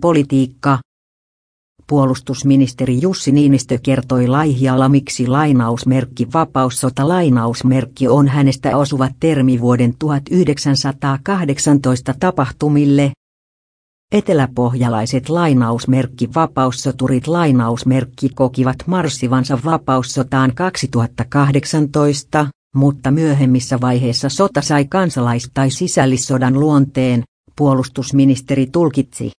Politiikka. Puolustusministeri Jussi Niinistö kertoi Laihialla miksi lainausmerkki vapaussota lainausmerkki on hänestä osuva termi vuoden 1918 tapahtumille. Eteläpohjalaiset lainausmerkki vapaussoturit lainausmerkki kokivat marssivansa vapaussotaan 2018, mutta myöhemmissä vaiheissa sota sai kansalais- tai sisällissodan luonteen, puolustusministeri tulkitsi.